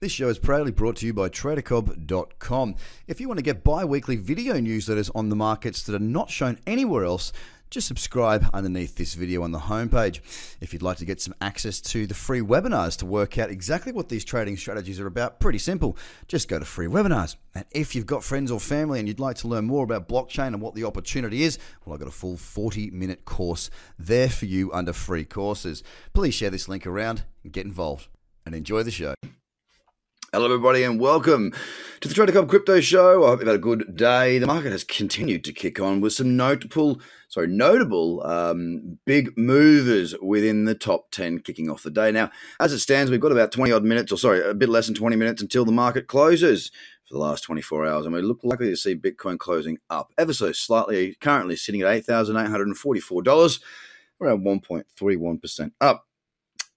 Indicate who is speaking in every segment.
Speaker 1: This show is proudly brought to you by TraderCobb.com. If you want to get bi weekly video newsletters on the markets that are not shown anywhere else, just subscribe underneath this video on the homepage. If you'd like to get some access to the free webinars to work out exactly what these trading strategies are about, pretty simple. Just go to free webinars. And if you've got friends or family and you'd like to learn more about blockchain and what the opportunity is, well, I've got a full 40 minute course there for you under free courses. Please share this link around and get involved and enjoy the show. Hello, everybody, and welcome to the Trader Cobb Crypto Show. I hope you've had a good day. The market has continued to kick on with some notable, sorry, notable um, big movers within the top 10 kicking off the day. Now, as it stands, we've got about 20 odd minutes, or sorry, a bit less than 20 minutes until the market closes for the last 24 hours, and we look likely to see Bitcoin closing up ever so slightly, currently sitting at $8,844, around 1.31% up.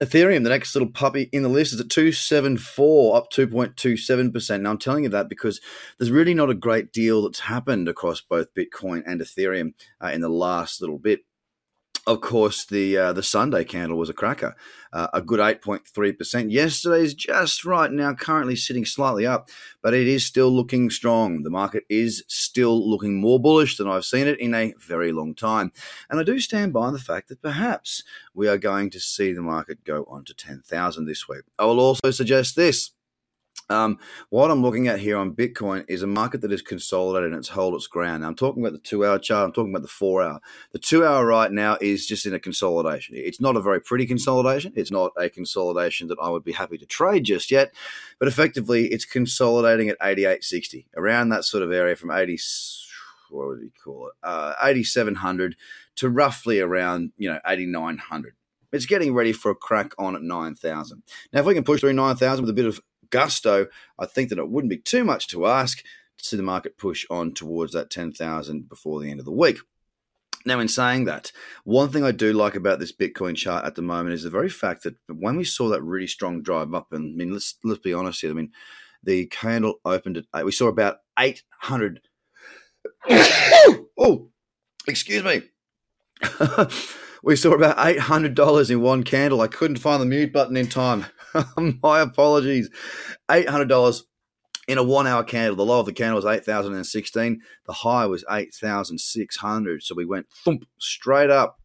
Speaker 1: Ethereum, the next little puppy in the list, is at 274, up 2.27%. Now, I'm telling you that because there's really not a great deal that's happened across both Bitcoin and Ethereum uh, in the last little bit of course, the uh, the Sunday candle was a cracker, uh, a good 8.3%. Yesterday's just right now, currently sitting slightly up, but it is still looking strong. The market is still looking more bullish than I've seen it in a very long time. And I do stand by the fact that perhaps we are going to see the market go on to 10,000 this week. I will also suggest this. Um, what I'm looking at here on Bitcoin is a market that is consolidated and it's hold its ground. Now, I'm talking about the two hour chart, I'm talking about the four hour. The two hour right now is just in a consolidation. It's not a very pretty consolidation. It's not a consolidation that I would be happy to trade just yet, but effectively it's consolidating at 88.60, around that sort of area from 80, what would you call it, uh, 8,700 to roughly around, you know, 8,900. It's getting ready for a crack on at 9,000. Now, if we can push through 9,000 with a bit of gusto, I think that it wouldn't be too much to ask to see the market push on towards that 10,000 before the end of the week. Now, in saying that, one thing I do like about this Bitcoin chart at the moment is the very fact that when we saw that really strong drive up, and I mean, let's let's be honest here. I mean, the candle opened at we saw about 800. oh, excuse me. we saw about $800 in one candle. I couldn't find the mute button in time. My apologies. $800 in a one hour candle. The low of the candle was 8,016. The high was 8,600. So we went thump straight up.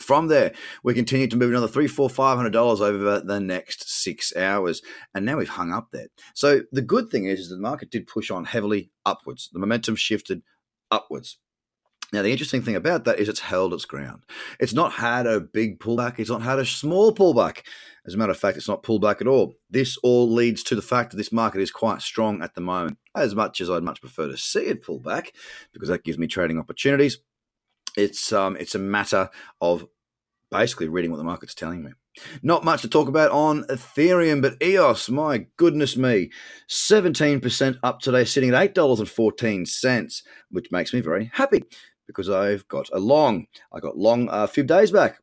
Speaker 1: From there, we continued to move another three, four, five hundred dollars over the next six hours, and now we've hung up there. So the good thing is, is the market did push on heavily upwards. The momentum shifted upwards. Now, the interesting thing about that is it's held its ground. It's not had a big pullback. It's not had a small pullback. As a matter of fact, it's not pulled back at all. This all leads to the fact that this market is quite strong at the moment, as much as I'd much prefer to see it pull back because that gives me trading opportunities. It's um, it's a matter of basically reading what the market's telling me. Not much to talk about on Ethereum, but EOS, my goodness me, 17% up today, sitting at $8.14, which makes me very happy because I've got a long. I got long uh, a few days back.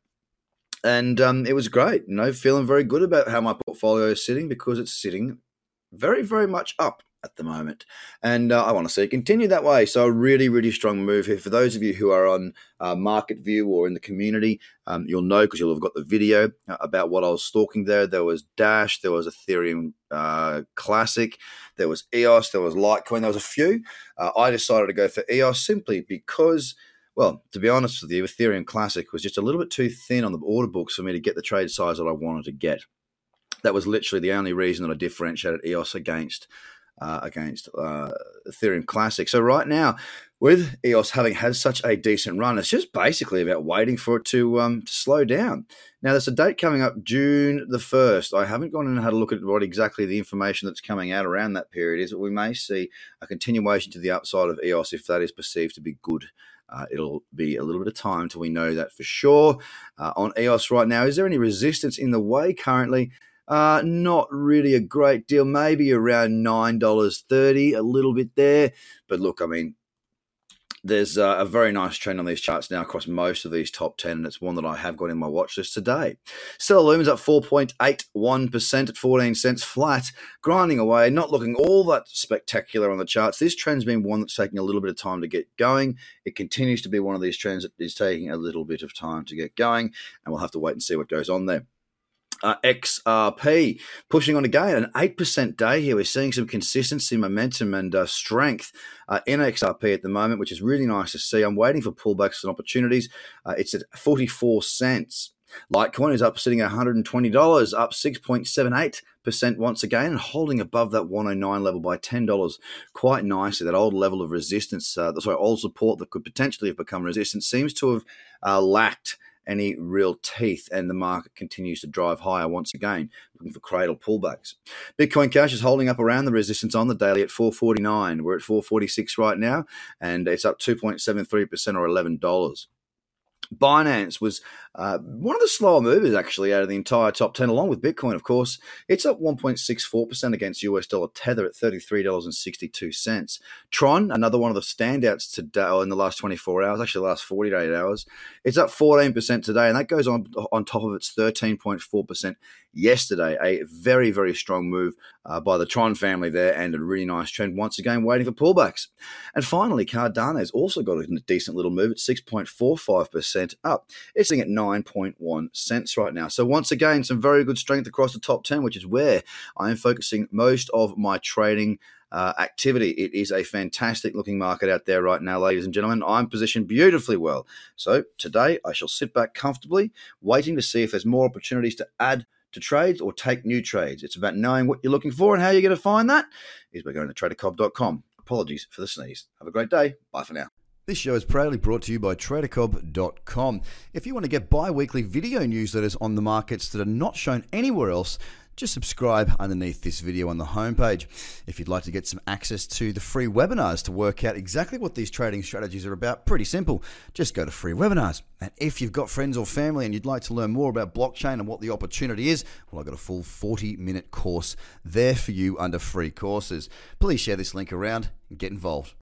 Speaker 1: And um, it was great, you know, feeling very good about how my portfolio is sitting because it's sitting very, very much up at the moment. And uh, I want to see it continue that way. So, a really, really strong move here. For those of you who are on uh, Market View or in the community, um, you'll know because you'll have got the video uh, about what I was stalking there. There was Dash, there was Ethereum uh, Classic, there was EOS, there was Litecoin, there was a few. Uh, I decided to go for EOS simply because. Well, to be honest with you, Ethereum Classic was just a little bit too thin on the order books for me to get the trade size that I wanted to get. That was literally the only reason that I differentiated EOS against uh, against uh, Ethereum Classic. So right now, with EOS having had such a decent run, it's just basically about waiting for it to, um, to slow down. Now, there's a date coming up, June the 1st. I haven't gone and had a look at what exactly the information that's coming out around that period is, but we may see a continuation to the upside of EOS if that is perceived to be good. Uh, it'll be a little bit of time until we know that for sure. Uh, on EOS right now, is there any resistance in the way currently? Uh, not really a great deal, maybe around $9.30, a little bit there. But look, I mean, there's a very nice trend on these charts now across most of these top 10, and it's one that I have got in my watch list today. Stellar Lumens up 4.81% at 14 cents flat, grinding away, not looking all that spectacular on the charts. This trend's been one that's taking a little bit of time to get going. It continues to be one of these trends that is taking a little bit of time to get going, and we'll have to wait and see what goes on there. Uh, XRP pushing on again, an 8% day here. We're seeing some consistency, momentum, and uh, strength uh, in XRP at the moment, which is really nice to see. I'm waiting for pullbacks and opportunities. Uh, it's at 44 cents. Litecoin is up, sitting at $120, up 6.78% once again, and holding above that 109 level by $10 quite nicely. That old level of resistance, uh, sorry, old support that could potentially have become resistance, seems to have uh, lacked any real teeth, and the market continues to drive higher once again, looking for cradle pullbacks. Bitcoin Cash is holding up around the resistance on the daily at 449. We're at 446 right now, and it's up 2.73% or $11. Binance was uh, one of the slower movers actually out of the entire top 10, along with Bitcoin, of course. It's up 1.64% against US dollar Tether at $33.62. Tron, another one of the standouts today in the last 24 hours, actually the last 48 hours, it's up 14% today, and that goes on on top of its 13.4% yesterday. A very, very strong move uh, by the Tron family there, and a really nice trend once again, waiting for pullbacks. And finally, Cardano has also got a decent little move at 6.45% up. It's sitting at 9.1 cents right now. So, once again, some very good strength across the top 10, which is where I am focusing most of my trading. Uh, activity. It is a fantastic looking market out there right now, ladies and gentlemen. I'm positioned beautifully well. So today I shall sit back comfortably, waiting to see if there's more opportunities to add to trades or take new trades. It's about knowing what you're looking for and how you're going to find that is by going to tradercobb.com. Apologies for the sneeze. Have a great day. Bye for now.
Speaker 2: This show is proudly brought to you by TraderCobb.com. If you want to get bi weekly video newsletters on the markets that are not shown anywhere else, just subscribe underneath this video on the homepage. If you'd like to get some access to the free webinars to work out exactly what these trading strategies are about, pretty simple. Just go to free webinars. And if you've got friends or family and you'd like to learn more about blockchain and what the opportunity is, well, I've got a full 40 minute course there for you under free courses. Please share this link around and get involved.